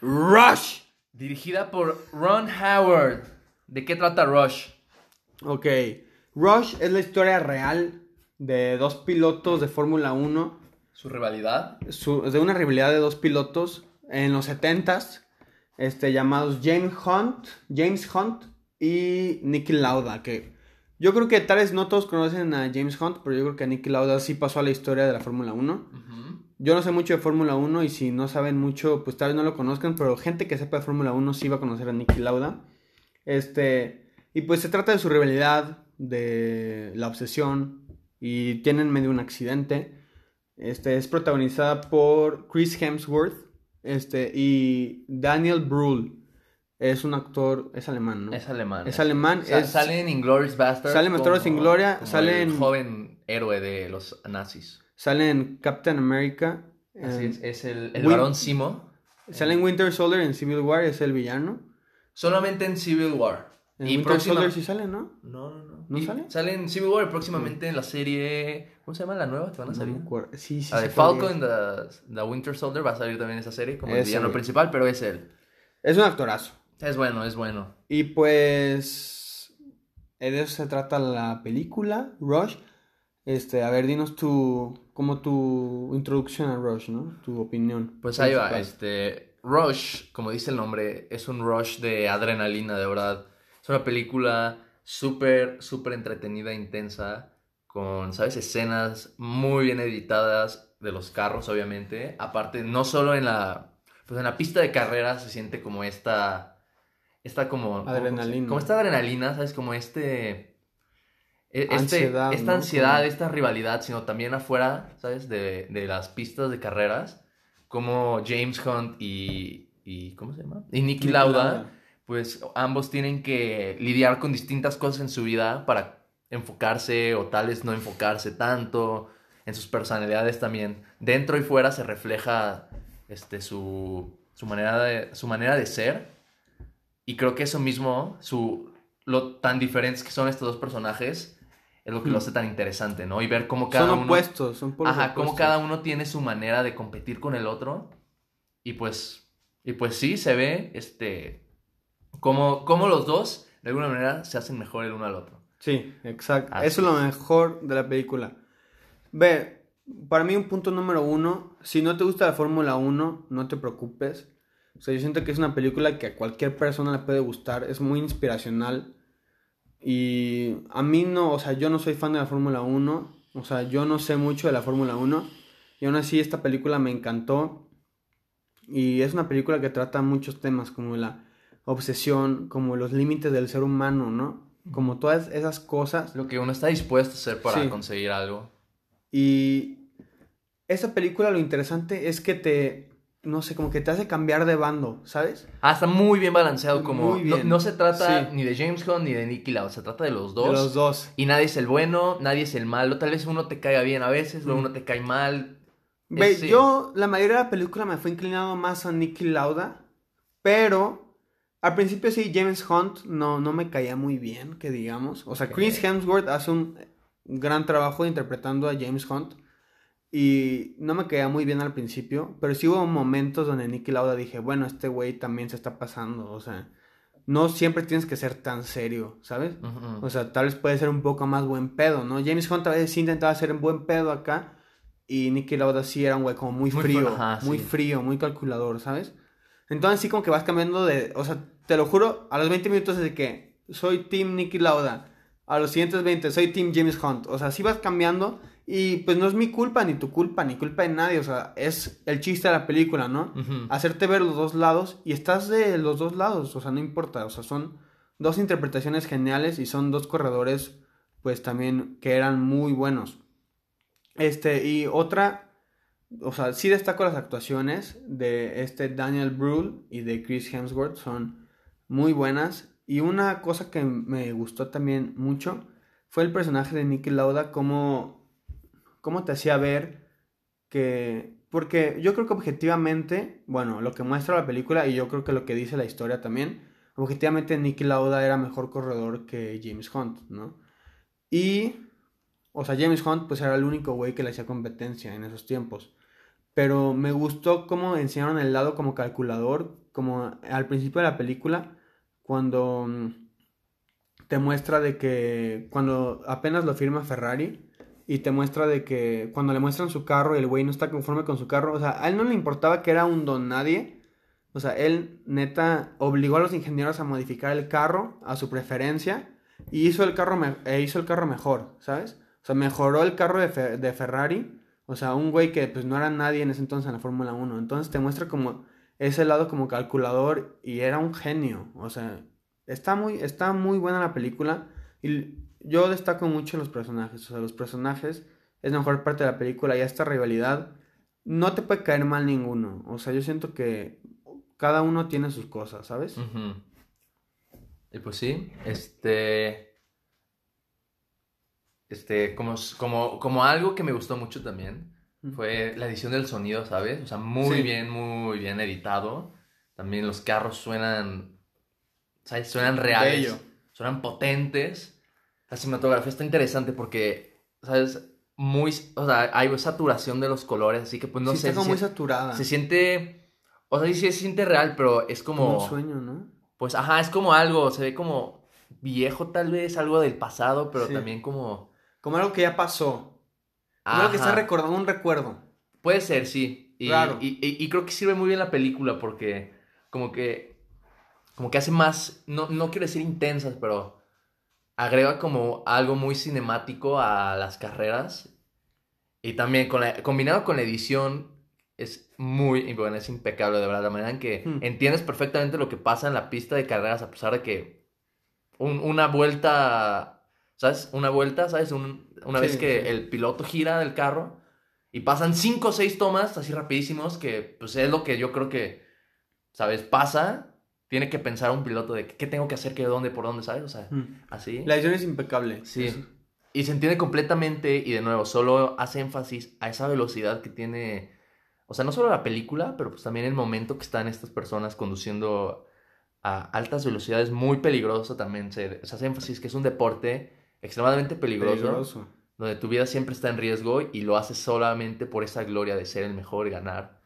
Rush. Dirigida por Ron Howard. ¿De qué trata Rush? Ok. Rush es la historia real de dos pilotos de Fórmula 1. ¿Su rivalidad? Su- de una rivalidad de dos pilotos en los 70s. Este, llamados James Hunt, James Hunt y Nicky Lauda. Que yo creo que tal vez no todos conocen a James Hunt, pero yo creo que Nicky Lauda sí pasó a la historia de la Fórmula 1. Yo no sé mucho de Fórmula 1 y si no saben mucho, pues tal vez no lo conozcan, pero gente que sepa de Fórmula 1 sí va a conocer a Nicky Lauda. Este, y pues se trata de su rivalidad, de la obsesión y tienen medio un accidente. Este es protagonizada por Chris Hemsworth, este y Daniel Brühl. Es un actor, es alemán, ¿no? Es alemán. Es alemán, Sa- es- Sale en Inglourious Basterds. Sale en sin Gloria, como sale el en- joven héroe de los nazis. Sale en Captain America. Así es, es el, el Win- varón Simo. Sale en Winter Soldier en Civil War, es el villano. Solamente en Civil War. En y Winter próxima... Soldier sí sale, ¿no? No, no, no. ¿No Y sale? Sale en Civil War próximamente en la serie... ¿Cómo se llama la nueva que van a No salir? acuerdo. Sí, sí. La de Falcon the, the Winter Soldier va a salir también esa serie como el villano principal, pero es él. Es un actorazo. Es bueno, es bueno. Y pues. De eso se trata la película, Rush. Este, a ver, dinos tu. Como tu introducción a Rush, ¿no? Tu opinión. Pues ahí va, este... Rush, como dice el nombre, es un rush de adrenalina, de verdad. Es una película súper, súper entretenida, intensa, con, ¿sabes? Escenas muy bien editadas de los carros, obviamente. Aparte, no solo en la... Pues en la pista de carrera se siente como esta... Esta como... ¿cómo- Adrenalina. Como esta adrenalina, ¿sabes? Como este... e- Este, Ansiedad, esta ¿no? ansiedad, esta rivalidad, sino también afuera, ¿sabes? De, de las pistas de carreras, como James Hunt y, y ¿cómo se llama? Y Nicky Lauda, Lauda. pues ambos tienen que lidiar con distintas cosas en su vida para enfocarse o tal vez no enfocarse tanto, en sus personalidades también. Dentro y fuera se refleja este, su, su, manera de, su manera de ser. Y creo que eso mismo, su, lo tan diferentes que son estos dos personajes, es lo que lo hace tan interesante, ¿no? Y ver cómo cada son uno... opuestos, son polos Ajá, opuestos. cada uno tiene su manera de competir con el otro. Y pues, y pues sí, se ve, este, como, como los dos, de alguna manera, se hacen mejor el uno al otro. Sí, exacto. Así Eso es lo mejor de la película. Ve, para mí un punto número uno, si no te gusta la Fórmula 1, no te preocupes. O sea, yo siento que es una película que a cualquier persona le puede gustar, es muy inspiracional. Y a mí no, o sea, yo no soy fan de la Fórmula 1, o sea, yo no sé mucho de la Fórmula 1. Y aún así esta película me encantó. Y es una película que trata muchos temas como la obsesión, como los límites del ser humano, ¿no? Como todas esas cosas. Lo que uno está dispuesto a hacer para Sí. conseguir algo. Y esa película lo interesante es que te, no sé, como que te hace cambiar de bando, ¿sabes? Ah, está muy bien balanceado, como Muy no- bien. No, se trata Sí. ni de James Hunt ni de Nicky Lauda, se trata de los dos. De los dos. Y nadie es el bueno, nadie es el malo. Tal vez uno te caiga bien a veces, luego Mm. uno te cae mal. Ve, Es- sí. yo la mayoría de la película me fue inclinado más a Nicky Lauda, pero al principio sí, James Hunt no, no me caía muy bien, que digamos. O sea. Chris Hemsworth hace un gran trabajo interpretando a James Hunt y no me caía muy bien al principio, pero sí hubo momentos donde Nicky Lauda dije, bueno, este güey también se está pasando, o sea, no siempre tienes que ser tan serio, ¿sabes? O sea, tal vez puede ser un poco más buen pedo, ¿no? James Hunt a veces sí intentaba ser un buen pedo acá. Y Nicky Lauda sí era un güey como muy Muy frío. ajá, muy sí. frío, muy calculador, ¿sabes? Entonces sí como que vas cambiando de... O sea, te lo juro, a los 20 minutos de que soy Team Nicky Lauda. A los siguientes 20 soy Team James Hunt. O sea, sí vas cambiando. Y pues no es mi culpa, ni tu culpa, ni culpa de nadie. O sea, es el chiste de la película, ¿no? Hacerte ver los dos lados y estás de los dos lados, o sea, no importa, o sea, son dos interpretaciones geniales y son dos corredores pues también que eran muy buenos. Este, y otra, o sea, sí destaco las actuaciones de este Daniel Brühl y de Chris Hemsworth, son muy buenas. Y una cosa que me gustó también mucho fue el personaje de Nicky Lauda, cómo, te hacía ver que... Porque yo creo que objetivamente, bueno, lo que muestra la película y yo creo que lo que dice la historia también, objetivamente Nicky Lauda era mejor corredor que James Hunt, ¿no? Y, o sea, James Hunt pues era el único güey que le hacía competencia en esos tiempos. pero me gustó cómo enseñaron el lado como calculador, como al principio de la película, cuando mm, te muestra de que cuando apenas lo firma Ferrari y te muestra de que cuando le muestran su carro y el güey no está conforme con su carro, o sea, a él no le importaba que era un don nadie, o sea, él neta obligó a los ingenieros a modificar el carro a su preferencia y hizo el carro, e hizo el carro mejor, ¿sabes? O sea, mejoró el carro de, de Ferrari, o sea, un güey que pues no era nadie en ese entonces en la Fórmula 1, entonces te muestra como ese lado como calculador y era un genio, o sea, está muy, está muy buena la película y yo destaco mucho los personajes, o sea, los personajes es la mejor parte de la película y esta rivalidad no te puede caer mal ninguno, o sea, yo siento que cada uno tiene sus cosas, ¿sabes? Y pues sí, este... Este, como, como, como algo que me gustó mucho también, fue la edición del sonido, ¿sabes? O sea, muy bien, muy bien editado. También los carros suenan, ¿sabes? Suenan reales. Suenan potentes. La cinematografía está interesante porque, ¿sabes? Muy, o sea, hay saturación de los colores, así que pues no sé. Está muy saturada. Se siente, o sea, sí se siente real, pero es como... como un sueño, ¿no? Pues, ajá, es como algo, se ve como viejo tal vez, algo del pasado, pero también como... Como algo que ya pasó. Creo que está recordando un recuerdo. Puede ser, sí. Y, claro. Y, creo que sirve muy bien la película porque como que como que hace más, no, no quiero decir intensas, pero agrega como algo muy cinemático a las carreras. Y también con combinado con la edición es muy, bueno, es impecable, de verdad. La manera en que hmm. entiendes perfectamente lo que pasa en la pista de carreras, a pesar de que una vuelta, ¿sabes? Una vuelta, ¿sabes? Un, una vez que el piloto gira del carro y pasan cinco o seis tomas así rapidísimos que pues es lo que yo creo que, ¿sabes? Pasa, tiene que pensar un piloto de qué tengo que hacer, qué, dónde, por dónde, ¿sabes? O sea, mm. así. La edición es impecable. Sí. Y se entiende completamente y de nuevo, solo hace énfasis a esa velocidad que tiene, o sea, no solo la película, pero pues también el momento que están estas personas conduciendo a altas velocidades, muy peligroso también. Se, se hace énfasis que es un deporte extremadamente peligroso, donde tu vida siempre está en riesgo y lo haces solamente por esa gloria de ser el mejor y ganar.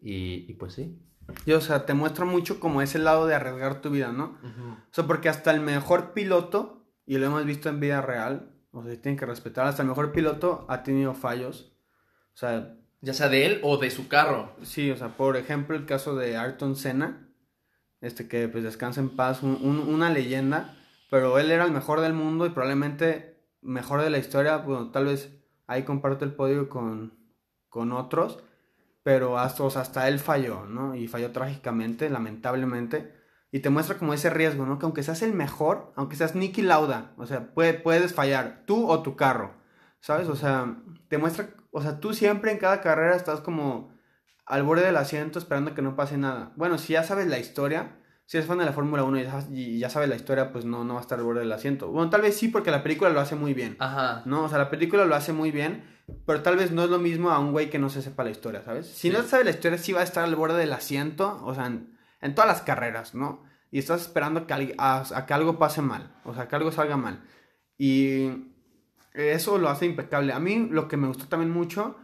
Y, pues sí. Y o sea, te muestra mucho como ese lado de arriesgar tu vida, ¿no? O sea, porque hasta el mejor piloto, y lo hemos visto en vida real, o sea, tienen que respetar, hasta el mejor piloto ha tenido fallos. O sea... Ya sea de él o de su carro. Sí, o sea, por ejemplo, el caso de Ayrton Senna, este que pues descansa en paz, una leyenda pero él era el mejor del mundo y probablemente mejor de la historia, bueno, tal vez ahí comparte el podio con, con otros, pero hasta, hasta él falló, ¿no? Y falló trágicamente, lamentablemente, y te muestra como ese riesgo, ¿no? Que aunque seas el mejor, aunque seas Nicky Lauda, o sea, puedes fallar, tú o tu carro, ¿sabes? O sea, te muestra, o sea, tú siempre en cada carrera estás como al borde del asiento esperando que no pase nada. Bueno, si ya sabes la historia, si eres fan de la Fórmula 1 y ya, sabes la historia, pues no, no va a estar al borde del asiento. Bueno, tal vez sí, porque la película lo hace muy bien. Ajá. ¿No? O sea, la película lo hace muy bien, pero tal vez no es lo mismo a un güey que no se sepa la historia, ¿sabes? Si no sabe la historia, sí va a estar al borde del asiento, o sea, en, todas las carreras, ¿no? Y estás esperando que, a, que algo pase mal, o sea, que algo salga mal. Y eso lo hace impecable. A mí lo que me gustó también mucho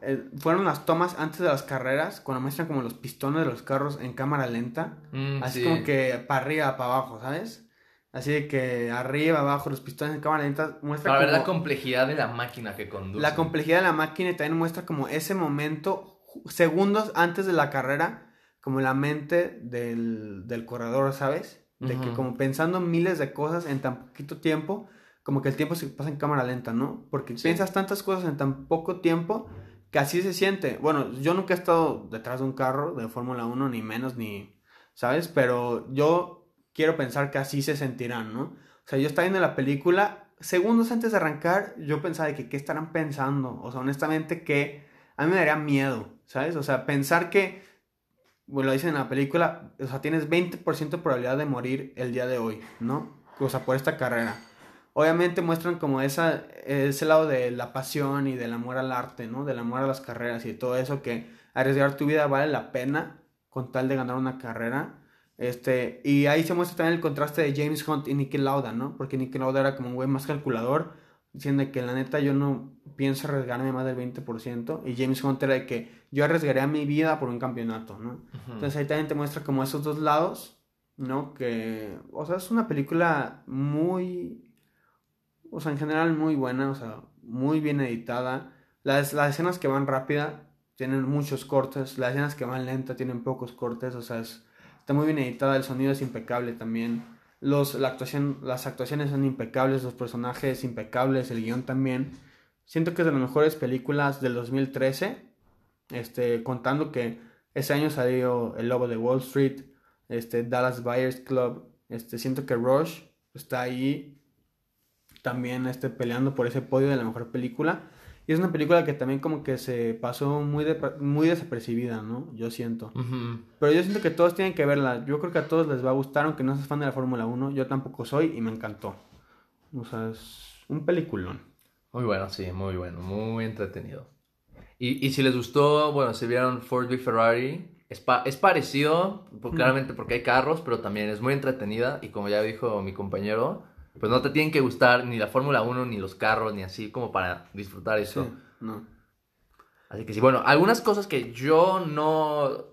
eh, fueron las tomas antes de las carreras, cuando muestran como los pistones de los carros en cámara lenta. Mm, así como que para arriba, para abajo, ¿sabes? Así de que arriba, abajo, los pistones en cámara lenta muestra Para ver la complejidad de la máquina que conduce. La complejidad de la máquina y también muestra como ese momento, segundos antes de la carrera, como la mente del, del corredor, ¿sabes? De que como pensando miles de cosas en tan poquito tiempo, como que el tiempo se pasa en cámara lenta, ¿no? Porque piensas tantas cosas en tan poco tiempo que así se siente. Bueno, yo nunca he estado detrás de un carro de Fórmula 1, ni menos, ni, ¿sabes? Pero yo quiero pensar que así se sentirán, ¿no? O sea, yo estaba viendo la película, segundos antes de arrancar, yo pensaba de que qué estarán pensando. O sea, honestamente, que a mí me daría miedo, ¿sabes? O sea, pensar que, bueno, lo dicen en la película, o sea, tienes 20% de probabilidad de morir el día de hoy, ¿no? O sea, por esta carrera obviamente muestran como esa, ese lado de la pasión y del amor al arte, ¿no? Del amor a las carreras y todo eso que arriesgar tu vida vale la pena con tal de ganar una carrera. Este, y ahí se muestra también el contraste de James Hunt y Nicky Lauda, ¿no? Porque Nicky Lauda era como un güey más calculador, diciendo que la neta yo no pienso arriesgarme más del 20%, y James Hunter de que yo arriesgaría mi vida por un campeonato, ¿no? Entonces ahí también te muestra como esos dos lados, ¿no? Que, o sea, es una película muy, o sea, en general muy buena, o sea, muy bien editada. Las, las escenas que van rápida tienen muchos cortes, las escenas que van lenta tienen pocos cortes, o sea, está muy bien editada, el sonido es impecable también. Los, la actuación, las actuaciones son impecables, los personajes impecables, el guion también. Siento que es de las mejores películas del 2013, este, contando que ese año salió El Lobo de Wall Street, este, Dallas Buyers Club, este, siento que Rush está ahí también este, peleando por ese podio de la mejor película. Y es una película que también como que se pasó muy, muy desapercibida, ¿no? Yo siento. Pero yo siento que todos tienen que verla. Yo creo que a todos les va a gustar, aunque no seas fan de la Fórmula 1. Yo tampoco soy y me encantó. O sea, es un peliculón. Muy bueno, sí, muy bueno. Muy entretenido. Y, y si les gustó, bueno, si vieron Ford v Ferrari, es, es parecido, pues, claramente porque hay carros, pero también es muy entretenida. Y como ya dijo mi compañero pues no te tienen que gustar ni la Fórmula 1, ni los carros, ni así como para disfrutar eso. no. Así que sí, bueno, algunas cosas que yo no,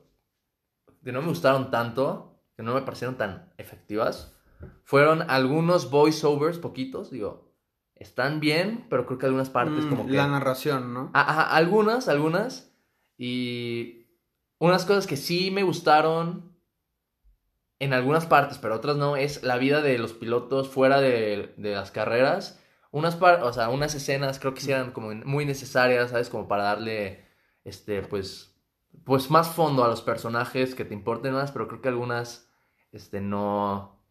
que no me gustaron tanto, que no me parecieron tan efectivas, fueron algunos voiceovers, poquitos, digo, están bien, pero creo que algunas partes mm, como que... La narración, ¿no? Ajá, algunas, algunas. Y unas cosas que sí me gustaron en algunas partes, pero otras no, es la vida de los pilotos fuera de, las carreras. Unas, o sea, unas escenas creo que sí eran como muy necesarias, ¿sabes? Como para darle, este, pues, pues más fondo a los personajes que te importen más, pero creo que algunas, este, no,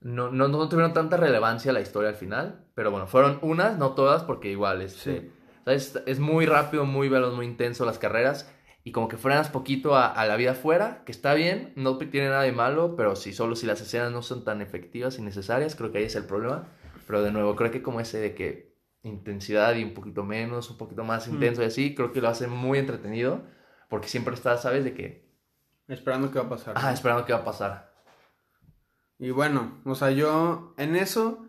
no, no, tuvieron tanta relevancia a la historia al final. Pero bueno, fueron unas, no todas, porque igual, este, ¿sabes? Es muy rápido, muy veloz, muy intenso las carreras y como que frenas poquito a, la vida afuera, que está bien, no tiene nada de malo, pero si solo si las escenas no son tan efectivas y necesarias, creo que ahí es el problema. Pero de nuevo, creo que como ese de que intensidad y un poquito menos, un poquito más mm. intenso y así, creo que lo hace muy entretenido, porque siempre estás, ¿sabes? De que... Esperando qué va a pasar. Ah, esperando qué va a pasar. Y bueno, o sea, yo en eso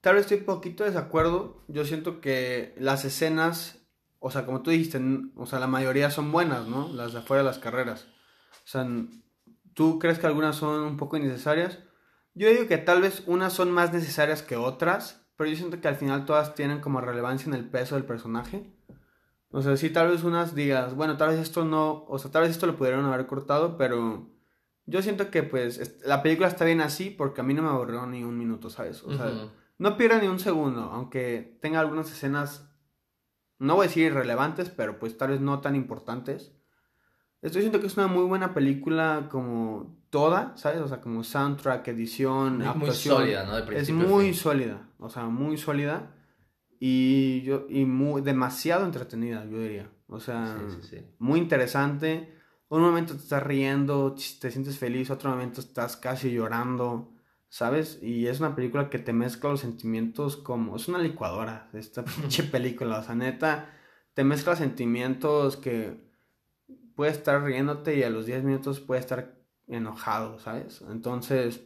tal vez estoy un poquito desacuerdo. Yo siento que las escenas o sea, como tú dijiste, o sea, la mayoría son buenas, ¿no? Las de afuera de las carreras. O sea, ¿tú crees que algunas son un poco innecesarias? Yo digo que tal vez unas son más necesarias que otras, pero yo siento que al final todas tienen como relevancia en el peso del personaje. O sea, sí, tal vez unas digas, bueno, tal vez esto no, o sea, tal vez esto lo pudieron haber cortado, pero yo siento que pues la película está bien así porque a mí no me aburrió ni un minuto, ¿sabes? O sea, no pierde ni un segundo, aunque tenga algunas escenas no voy a decir irrelevantes, pero pues tal vez no tan importantes. Estoy diciendo que es una muy buena película como toda, ¿sabes? O sea, como soundtrack, edición, muy, Muy sólida, ¿no? es muy sólida, o sea, muy sólida y yo y muy demasiado entretenida, yo diría. O sea, muy interesante. Un momento te estás riendo, te sientes feliz, otro momento estás casi llorando. ¿Sabes? Y es una película que te mezcla los sentimientos como... Es una licuadora, esta pinche película, o sea, neta, te mezcla sentimientos que puedes estar riéndote y a los 10 minutos puedes estar enojado, ¿sabes? Entonces,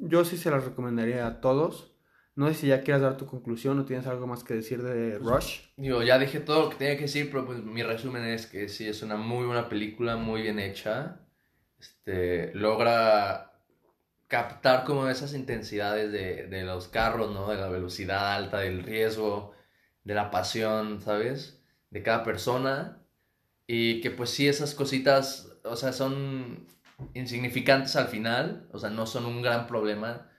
yo sí se las recomendaría a todos. No sé si ya quieres dar tu conclusión o tienes algo más que decir de Rush. Digo, ya dije todo lo que tenía que decir, pero pues mi resumen es que sí, es una muy buena película, muy bien hecha. Este, logra captar como esas intensidades de, de, los carros, ¿no? De la velocidad alta, del riesgo, de la pasión, ¿sabes? De cada persona. Y que pues sí, esas cositas, o sea, son insignificantes al final, o sea, no son un gran problema.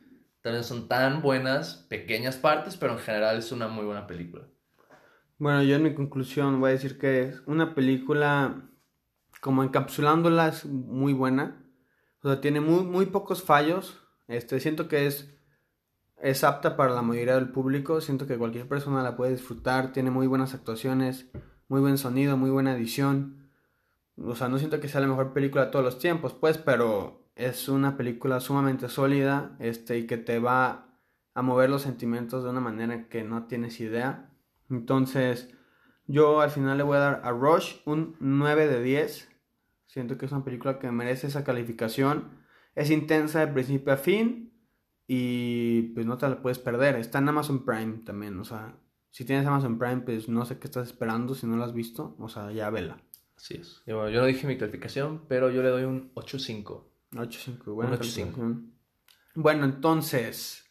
También son tan buenas, pequeñas partes, pero en general es una muy buena película. Bueno, yo en mi conclusión voy a decir que es una película como encapsulándola es muy buena o sea, tiene muy, muy pocos fallos. Este, siento que es, es apta para la mayoría del público. Siento que cualquier persona la puede disfrutar. Tiene muy buenas actuaciones, muy buen sonido, muy buena edición. O sea, no siento que sea la mejor película de todos los tiempos, pues, pero es una película sumamente sólida este, y que te va a mover los sentimientos de una manera que no tienes idea. Entonces, yo al final le voy a dar a Rush un 9 de 10. Siento que es una película que merece esa calificación. Es intensa de principio a fin, y pues no te la puedes perder. Está en Amazon Prime también, o sea, si tienes Amazon Prime, pues no sé qué estás esperando si no la has visto, o sea, ya vela. Así es. Y bueno, yo no dije mi calificación, pero yo le doy un 8.5. 8.5, buena Un 8.5. calificación. Bueno, entonces,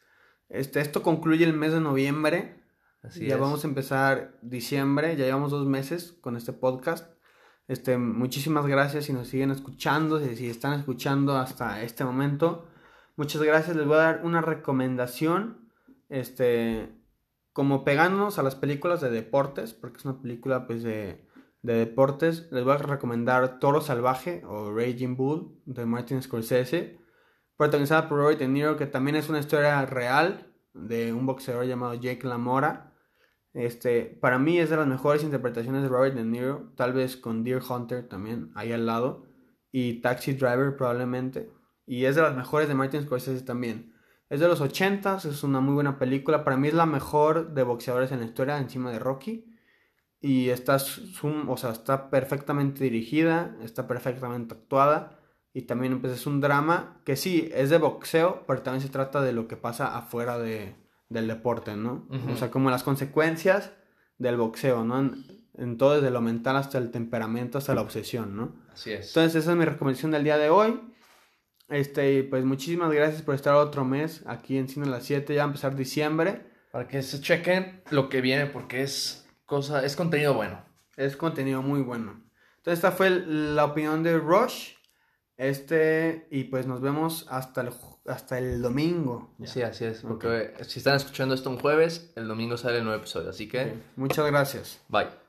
este, esto concluye el mes de noviembre. Así ya es. vamos a empezar diciembre, ya llevamos dos meses con este podcast. Este, muchísimas gracias si nos siguen escuchando, si, están escuchando hasta este momento. Muchas gracias, les voy a dar una recomendación, este, como pegándonos a las películas de deportes, porque es una película pues de, de deportes, les voy a recomendar Toro Salvaje o Raging Bull de Martin Scorsese, protagonizada por Robert De Niro, que también es una historia real de un boxeador llamado Jake LaMora. Este, para mí es de las mejores interpretaciones de Robert De Niro, tal vez con Deer Hunter también ahí al lado y Taxi Driver probablemente. Y es de las mejores de Martin Scorsese también. Es de los 80s, es una muy buena película. Para mí es la mejor de boxeadores en la historia, encima de Rocky. Y está, o sea, está perfectamente dirigida, está perfectamente actuada. Y también pues, es un drama que sí, es de boxeo, pero también se trata de lo que pasa afuera de, del deporte, ¿no? O sea, como las consecuencias del boxeo, ¿no? En, en todo, desde lo mental hasta el temperamento, hasta la obsesión, ¿no? Así es. Entonces, esa es mi recomendación del día de hoy. Este, pues muchísimas gracias por estar otro mes aquí en Cine a las 7, ya va a empezar diciembre. Para que se chequen lo que viene, porque es cosa, es contenido bueno. Es contenido muy bueno. Entonces, esta fue la opinión de Rush. Este, y pues nos vemos hasta el, hasta el domingo. Ya. Sí, así es. Porque si están escuchando esto un jueves, el domingo sale el nuevo episodio. Así que. Muchas gracias. bye.